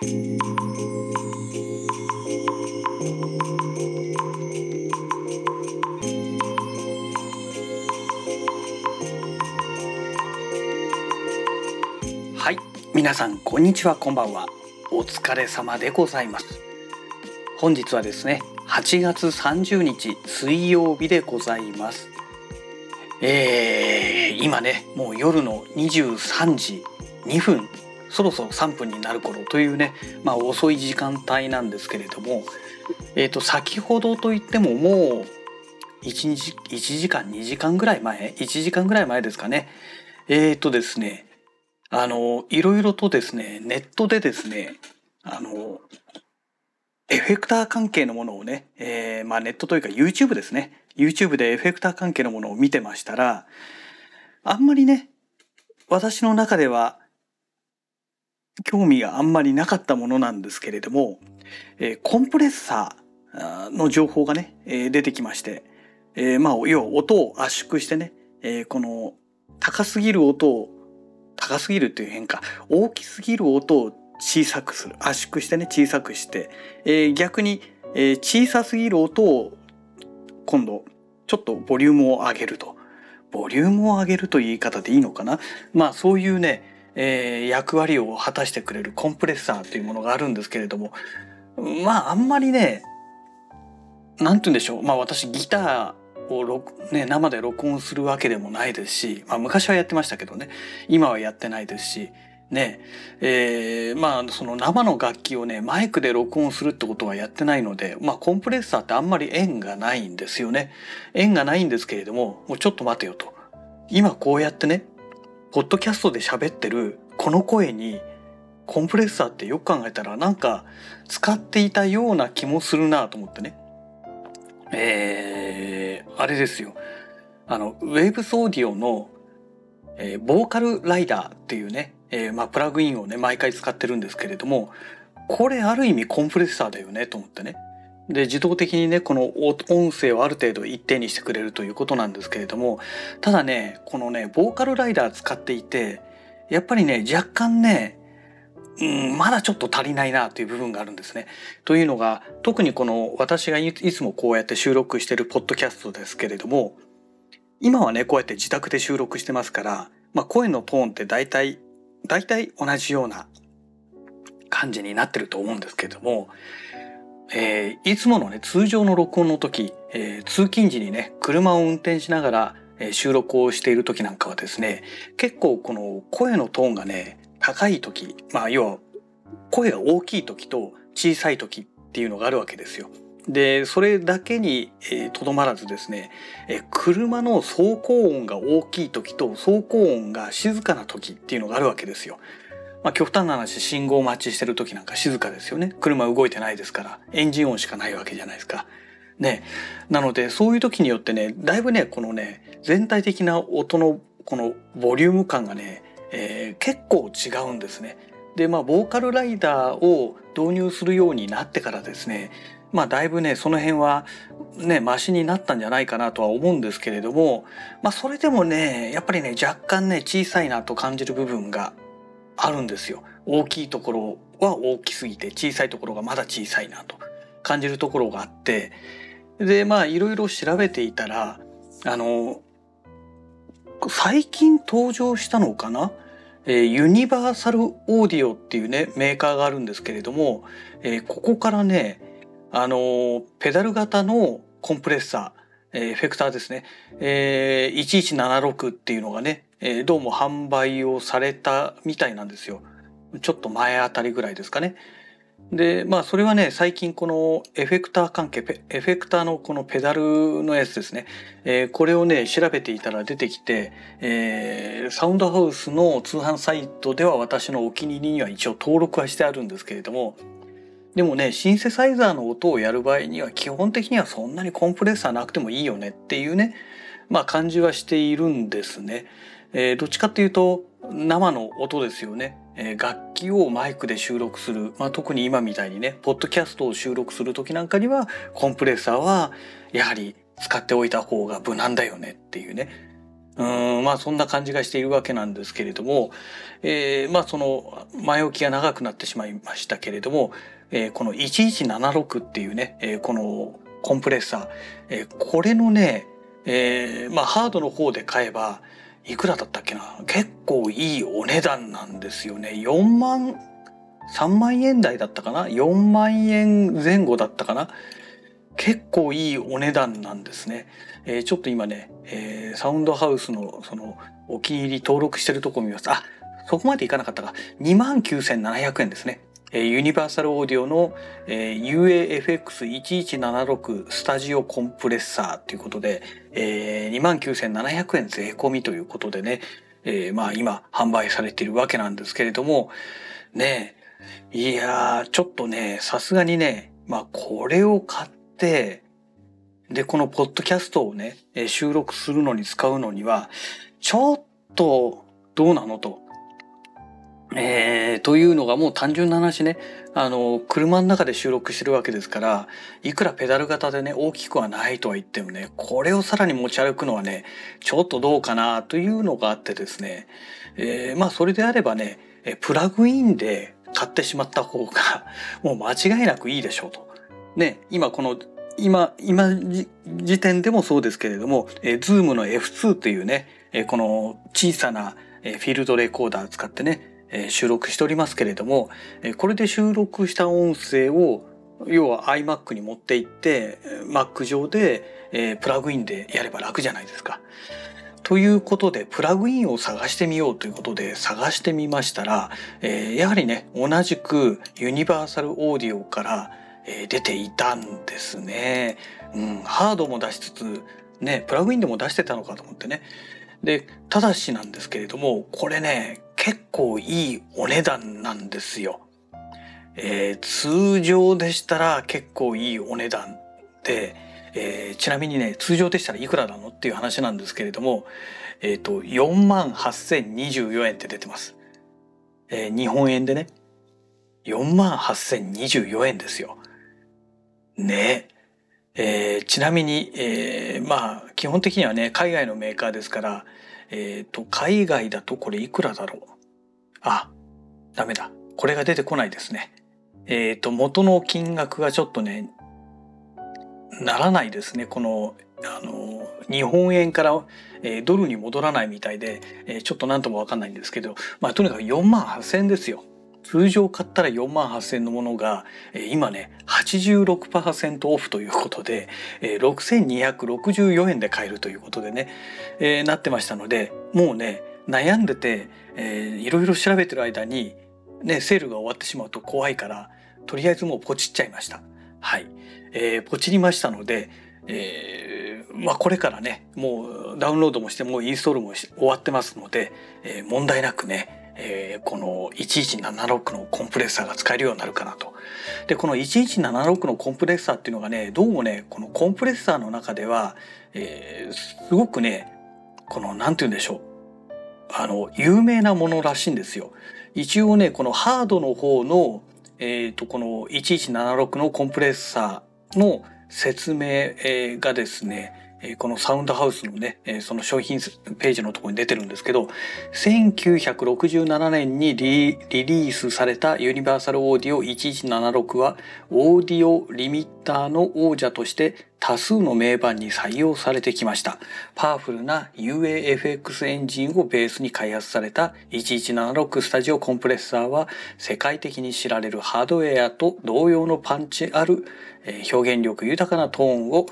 はい皆さんこんにちはこんばんは。お疲れ様でございます。本日はですね8月30日水曜日でございます。えー、今ねもう夜の23時2分そろそろ3分になる頃というね、まあ、遅い時間帯なんですけれども、えー、と先ほどといってももう 1, 時1時間2時間ぐらい前1時間ぐらい前ですかね。えっ、ー、とですねあのいろいろとですねネットでですねあのエフェクター関係のものをね、えー、まあネットというか YouTube ですね。YouTube でエフェクター関係のものを見てましたらあんまりね私の中では興味があんまりなかったものなんですけれども、えー、コンプレッサーの情報がね、えー、出てきまして、えー、まあ要は音を圧縮してね、えー、この高すぎる音を高すぎるっていう変化大きすぎる音を小さくする圧縮してね小さくして、えー、逆に、えー、小さすぎる音を今度ちょっとボリュームを上げると。ボリュームを上げるという言い方でいいのかな？まあそういうねえー、役割を果たしてくれるコンプレッサーというものがあるんですけれどもまああんまりね何て言うんでしょう。まあ私ギターをね、生で録音するわけでもないですし、まあ、昔はやってましたけどね。今はやってないですしね。えー、まあその生の楽器をねマイクで録音するってことはやってないのでまあコンプレッサーってあんまり縁がないんですよね。縁がないんですけれどももうちょっと待てよと。今こうやってねポッドキャストで喋ってるこの声にコンプレッサーってよく考えたらなんか使っていたような気もするなと思ってね。えー、あれですよ。あの、ウェーブスオーディオの、えー、ボーカルライダーっていうね、えー、まあ、プラグインをね、毎回使ってるんですけれども、これある意味コンプレッサーだよねと思ってね。で自動的にねこの音声をある程度一定にしてくれるということなんですけれどもただねこのねボーカルライダー使っていてやっぱりね若干ねうん、まだちょっと足りないなという部分があるんですね。というのが特にこの私がいつもこうやって収録してるポッドキャストですけれども今はねこうやって自宅で収録してますから、まあ、声のトーンって大体大体同じような感じになってると思うんですけれどもえー、いつものね、通常の録音の時、えー、通勤時にね、車を運転しながら、え、収録をしている時なんかはですね、結構この声のトーンがね、高い時、まあ要は声が大きい時と小さい時っていうのがあるわけですよ。で、それだけにとど、まらずですね、えー、車の走行音が大きい時と走行音が静かな時っていうのがあるわけですよ。まあ、極端な話信号待ちしてる時なんか静かですよね車動いてないですからエンジン音しかないわけじゃないですか。ね、なのでそういう時によってねだいぶねこのね全体的な音のこのボリューム感がね、えー、結構違うんですね。でまあボーカルライダーを導入するようになってからですねまあだいぶねその辺はねマシになったんじゃないかなとは思うんですけれどもまあそれでもねやっぱりね若干ね小さいなと感じる部分があるんですよ。大きいところは大きすぎて小さいところがまだ小さいなと感じるところがあって。でまあいろいろ調べていたらあの最近登場したのかな、えー、ユニバーサルオーディオっていうねメーカーがあるんですけれども、えー、ここからねあのペダル型のコンプレッサー、え、エフェクターですね、えー、1176っていうのがねえー、どうも販売をされたみたいなんですよ。ちょっと前あたりぐらいですかね。で、まあそれはね、最近このエフェクター関係、エフェクターのこのペダルのやつですね。えー、これをね、調べていたら出てきて、えー、サウンドハウスの通販サイトでは私のお気に入りには一応登録はしてあるんですけれども、でもね、シンセサイザーの音をやる場合には基本的にはそんなにコンプレッサーなくてもいいよねっていうね、まあ感じはしているんですね。えー、どっちかっていうと生の音ですよね、えー、楽器をマイクで収録する、まあ、特に今みたいにねポッドキャストを収録する時なんかにはコンプレッサーはやはり使っておいた方が無難だよねっていうね。うんまあそんな感じがしているわけなんですけれども、えー、まあその前置きが長くなってしまいましたけれども、えー、この1176っていうね、えー、このコンプレッサー、えー、これのね、えー、まあハードの方で買えばいくらだったっけな？結構いいお値段なんですよね4万3万円台だったかな？4万円前後だったかな？結構いいお値段なんですね。えー、ちょっと今ね、えー、サウンドハウスのそのお気に入り登録してるとこ見ます。あ、そこまでいかなかったか。29,700円ですね。ユニバーサルオーディオの、UAFX1176 スタジオコンプレッサーということで、29,700円税込みということでね、まあ今販売されているわけなんですけれども、ねいやー、ちょっとね、さすがにね、まあこれを買って、で、このポッドキャストをね、収録するのに使うのには、ちょっとどうなのと。えー、というのがもう単純な話ね、あの、車の中で収録してるわけですから、いくらペダル型でね、大きくはないとは言ってもね、これをさらに持ち歩くのはね、ちょっとどうかなというのがあってですね、えー、まあそれであればね、プラグインで買ってしまった方が、もう間違いなくいいでしょうと。ね、今この今、今時点でもそうですけれども、えー、Zoom の F2 というね、えー、この小さな、フィールドレコーダーを使ってね、え、収録しておりますけれども、え、これで収録した音声を要は iMac に持っていって Mac 上で、え、プラグインでやれば楽じゃないですか。ということでプラグインを探してみようということで探してみましたら、え、やはりね同じくユニバーサルオーディオからえ出ていたんですね。うん、ハードも出しつつ、ね、プラグインでも出してたのかと思ってね。で、ただしなんですけれども、これね、結構いいお値段なんですよ。えー、通常でしたら結構いいお値段で、えー、ちなみにね、通常でしたらいくらなのっていう話なんですけれども、えっ、ー、と、48,024円って出てます。えー、日本円でね、48,024円ですよ。ねえー、ちなみに、えー、まあ基本的にはね海外のメーカーですから、えーと、海外だとこれいくらだろう？あダメだこれが出てこないですね。えっ、ー、と元の金額がちょっとねならないですねこのあの日本円から、えー、ドルに戻らないみたいで、えー、ちょっと何ともわかんないんですけど、まあ、とにかく4万8,000円ですよ。通常買ったら4万8000円のものが、今ね86%オフということで、え6264円で買えるということでね、えー、なってましたのでもうね悩んでて、えー、いろいろ調べてる間に、ね、セールが終わってしまうと怖いからとりあえずもうポチっちゃいました。はい、えー、ポチりましたので、えー、まあこれからねもうダウンロードもしてもうインストールも終わってますので、えー、問題なくねえー、この1176のコンプレッサーが使えるようになるかなと。でこの1176のコンプレッサーっていうのがねどうもねこのコンプレッサーの中では、えー、すごくねこの何て言うんでしょうあの有名なものらしいんですよ。一応ねこのハードの方の、えーと、この1176のコンプレッサーの説明がですねえこのサウンドハウスのね、えその商品ページのところに出てるんですけど、1967年にリリースされたユニバーサルオーディオ1176は、オーディオリミッターの王者として多数の名盤に採用されてきました。パワフルな UAFX エンジンをベースに開発された1176スタジオコンプレッサーは、世界的に知られるハードウェアと同様のパンチある表現力豊かなトーンを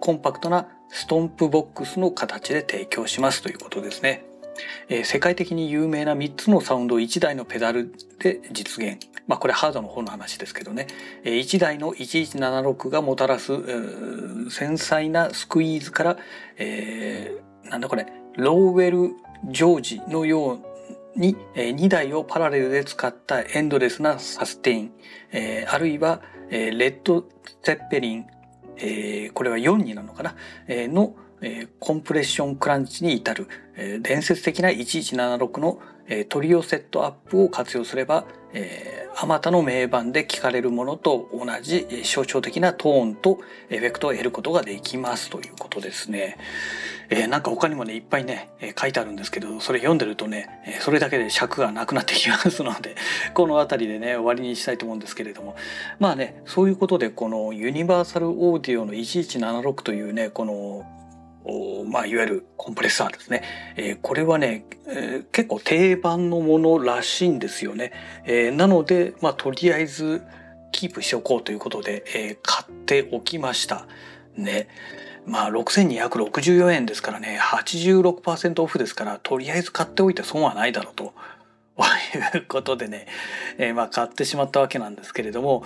コンパクトなストンプボックスの形で提供しますということですね。えー、世界的に有名な3つのサウンドを1台のペダルで実現。まあこれハードの方の話ですけどね。えー、1台の1176がもたらす、えー、繊細なスクイーズから、えー、なんだこれ、ローウェル・ジョージのように、えー、2台をパラレルで使ったエンドレスなサステイン、えー、あるいは、えー、レッド・ツェッペリンえー、これは4になるのかな、えー、のえー、コンプレッションクランチに至る、えー、伝説的な1176の、えー、トリオセットアップを活用すれば、あまたの名盤で聞かれるものと同じ象徴的なトーンとエフェクトを得ることができますということですね。えー、なんか他にもねいっぱいね、書いてあるんですけどそれ読んでるとね、それだけで尺がなくなってきますので この辺りでね終わりにしたいと思うんですけれどもまあねそういうことでこのユニバーサルオーディオの1176というねこのまあ、いわゆるコンプレッサーですね。えー、これはね、えー、結構定番のものらしいんですよね。えー、なので、まあ、とりあえずキープしておこうということで、え買っておきました。ね。まあ6264円ですからね86%オフですからとりあえず買っておいて損はないだろうと。ということでね、えー、まあ買ってしまったわけなんですけれども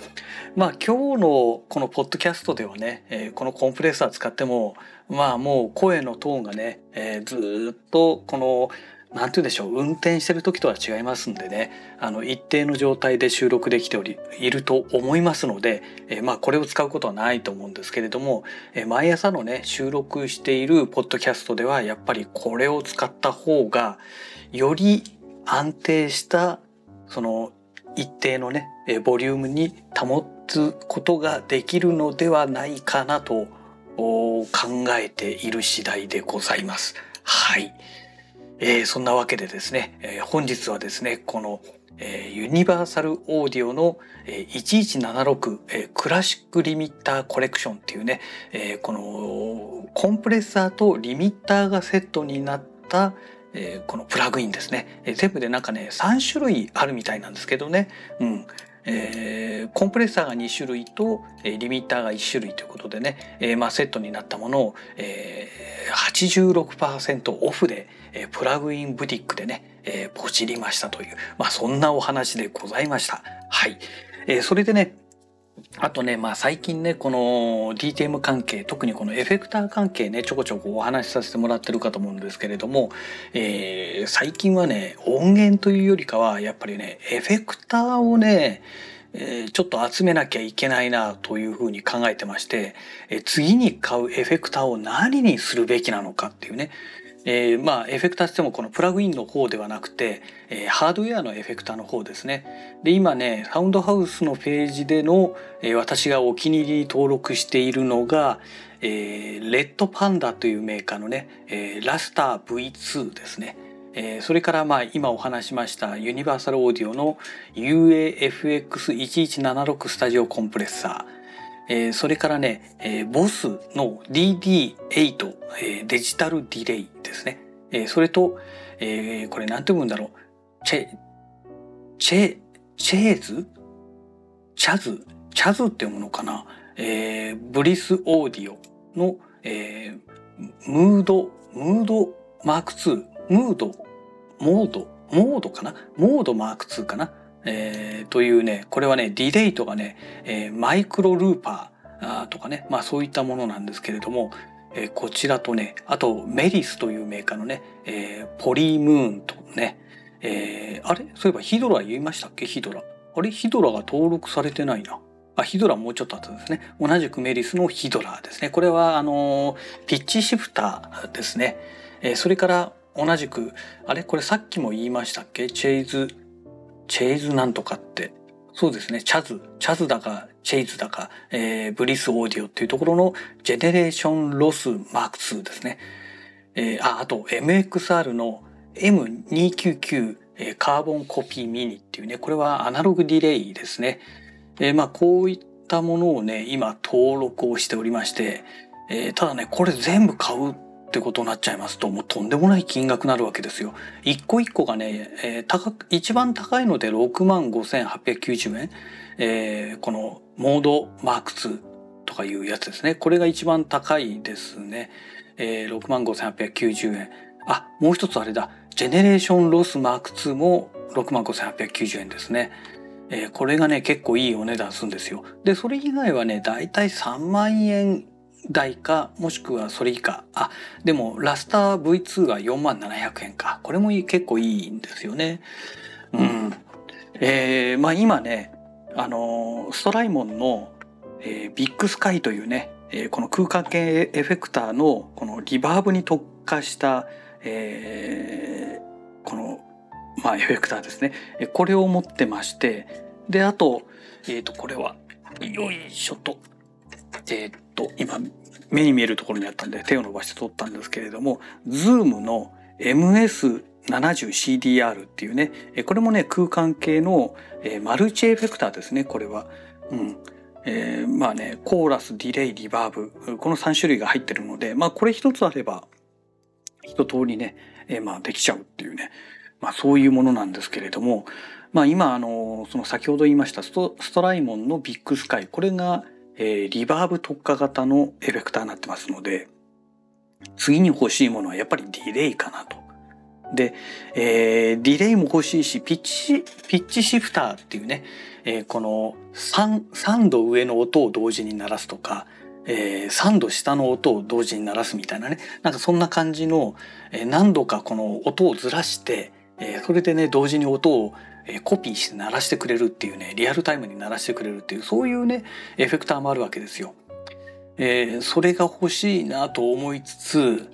まあ今日のこのポッドキャストではね、えー、このコンプレッサー使ってもまあもう声のトーンがね、えー、ずっとこのなんて言うでしょう運転してる時とは違いますんでねあの一定の状態で収録できておりいると思いますので、えまあこれを使うことはないと思うんですけれども、え毎朝のね収録しているポッドキャストではやっぱりこれを使った方がより安定したその一定のねボリュームに保つことができるのではないかなと考えている次第でございます。はい。えー、そんなわけでですね、えー、本日はですねこの、えー、ユニバーサルオーディオの、え、1176、え、クラシックリミッターコレクションっていうね、え、このコンプレッサーとリミッターがセットになった、えー、このプラグインですね、えー、全部でなんかね3種類あるみたいなんですけどね、うん。えー、コンプレッサーが2種類と、えー、リミッターが1種類ということでね、えーまあ、セットになったものを、えー、86%オフで、えー、プラグインブティックでね、えー、ポチりましたという、まあ、そんなお話でございました。はい。えー、それでね、あとね、まあ最近ね、この DTM 関係、特にこのエフェクター関係ね、ちょこちょこお話しさせてもらってるかと思うんですけれども、えー、最近はね、音源というよりかは、やっぱりね、エフェクターをね、えー、ちょっと集めなきゃいけないなというふうに考えてまして、えー、次に買うエフェクターを何にするべきなのかっていうね、えー、まあエフェクターってもこのプラグインの方ではなくて、えー、ハードウェアのエフェクターの方ですね。で今ねサウンドハウスのページでの、えー、私がお気に入り登録しているのが、えー、レッドパンダというメーカーのね、えー、ラスター V2 ですね。えー、それからまあ今お話しましたユニバーサルオーディオの UAFX1176 スタジオコンプレッサーえー、それからね、えー、ボスの DD8、えー、デジタルディレイですね。えー、それと、えー、これなんて読むんだろう。チェ、チェ、チェーズ？チャズ？チャズって読むのかな？えー、ブリスオーディオの、えー、ムード、ムードマーク2、ムード、モード、モードかな？モードマーク2かな？えー、というねこれはねディレイとかね、えー、マイクロルーパーとかねまあそういったものなんですけれども、えー、こちらとねあとメリスというメーカーのね、えー、ポリムーンとね、えー、あれ？そういえばヒドラ言いましたっけ？ヒドラあれ？ヒドラが登録されてないな。あヒドラもうちょっと後ですね。同じくメリスのヒドラですね。これはあのピッチシフターですね。えー、それから同じくあれ？これさっきも言いましたっけ？チェイズチェイズなんとかって、そうですね、チャズ、チャズだか、チェイズだか、えー、ブリスオーディオっていうところのジェネレーションロスマーク2ですね。えー、あ、あと MXR の M299、え、カーボンコピーミニっていうね、これはアナログディレイですね。えー、まあこういったものをね、今登録をしておりまして、えー、ただね、これ全部買うってことになっちゃいますともうとんでもない金額になるわけですよ。一個一個がね、えー、高一番高いので6万5890円、えー、このモードマーク2とかいうやつですねこれが一番高いですね、えー、6万5890円あもう一つあれだジェネレーションロスマーク2も6万5890円ですね。え、これがね結構いいお値段するんですよ。でそれ以外はねだいたい3万円台かもしくはそれ以下。あでもラスター V2 が4万700円か。これも結構いいんですよね。うん。えー、まあ今ねあのストライモンの、えー、ビッグスカイというね、えー、この空間系エフェクターのこのリバーブに特化した、えー、この、まあ、エフェクターですね。これを持ってまして。であと,、えー、とこれはよいしょとえっ、と今目に見えるところにあったんで手を伸ばして撮ったんですけれども Zoom の MS70CDR っていうねこれもね空間系のえマルチエフェクターですねこれは。うんえー、まあねコーラスディレイリバーブこの3種類が入ってるのでまあこれ一つあれば一通りね、えー、まあできちゃうっていうねまあそういうものなんですけれどもまあ今あのその先ほど言いましたストストライモンのビッグスカイこれが、えー、リバーブ特化型のエフェクターになってますので次に欲しいものはやっぱりディレイかなと。で、えー、ディレイも欲しいしピッチピッチシフターっていうね、えー、この 3, 3度上の音を同時に鳴らすとか、えー、3度下の音を同時に鳴らすみたいなねなんかそんな感じの、えー、何度かこの音をずらして、えー、それでね同時に音をえコピーして鳴らしてくれるっていうねリアルタイムに鳴らしてくれるっていうそういうねエフェクターもあるわけですよ。えー、それが欲しいなと思いつつ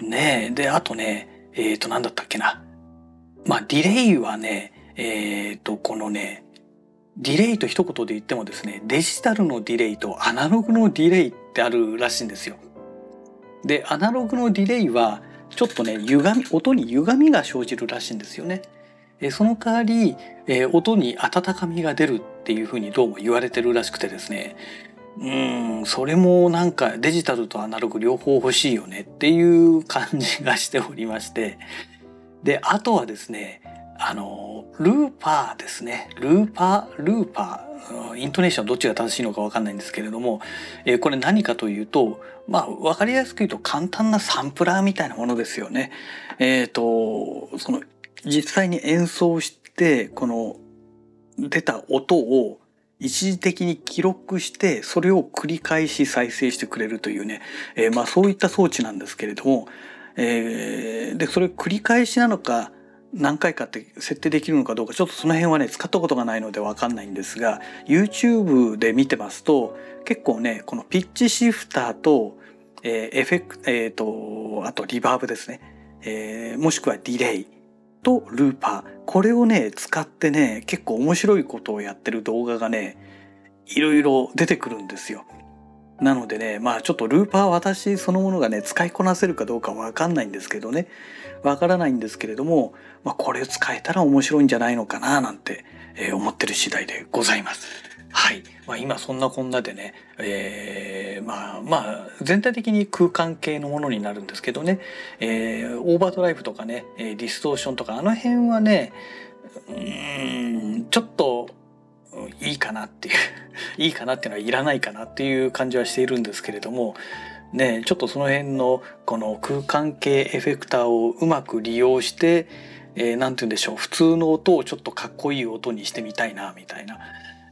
ねであとねえっ、ー、と何だったっけなまあディレイはねえっ、ー、とこのねディレイと一言で言ってもですねデジタルのディレイとアナログのディレイってあるらしいんですよ。でアナログのディレイはちょっとね歪み音に歪みが生じるらしいんですよね。えその代わり、え音に温かみが出るっていうふうにどうも言われてるらしくてですね。うんそれもなんかデジタルとアナログ両方欲しいよねっていう感じがしておりまして。であとはですねあのルーパーですね。ルーパールーパー。イントネーションどっちが正しいのか分かんないんですけれども、えこれ何かというとまあ分かりやすく言うと簡単なサンプラーみたいなものですよね。えっ、ー、とその実際に演奏してこの出た音を一時的に記録してそれを繰り返し再生してくれるというね、えー、まあそういった装置なんですけれども、えー、でそれ繰り返しなのか何回かって設定できるのかどうかちょっとその辺はね使ったことがないので分かんないんですが YouTube で見てますと結構ねこのピッチシフターと、えー、エフェクえーとあとリバーブですね、えー、もしくはディレイ。とルーパーこれをね使ってね結構面白いことをやってる動画がねいろいろ出てくるんですよ。なのでねまあちょっとルーパー私そのものがね使いこなせるかどうかわかんないんですけどねわからないんですけれども、まあ、これ使えたら面白いんじゃないのかななんて、思ってる次第でございます。はい。まあ、今そんなこんなでね、えー、まあまあ全体的に空間系のものになるんですけどね、えー、オーバードライブとかね、ディストーションとかあの辺はね、うん、ちょっといいかなっていう いいかなっていうのはいらないかなっていう感じはしているんですけれども、ね、ちょっとその辺のこの空間系エフェクターをうまく利用して、えー、て言うんでしょう、普通の音をちょっとかっこいい音にしてみたいな、みたいな。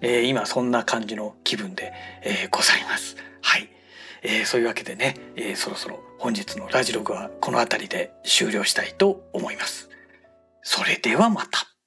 えー、今そんな感じの気分で、えー、ございます。はい。えー、そういうわけでね、え、そろそろ本日のラジログはこの辺りで終了したいと思います。それではまた。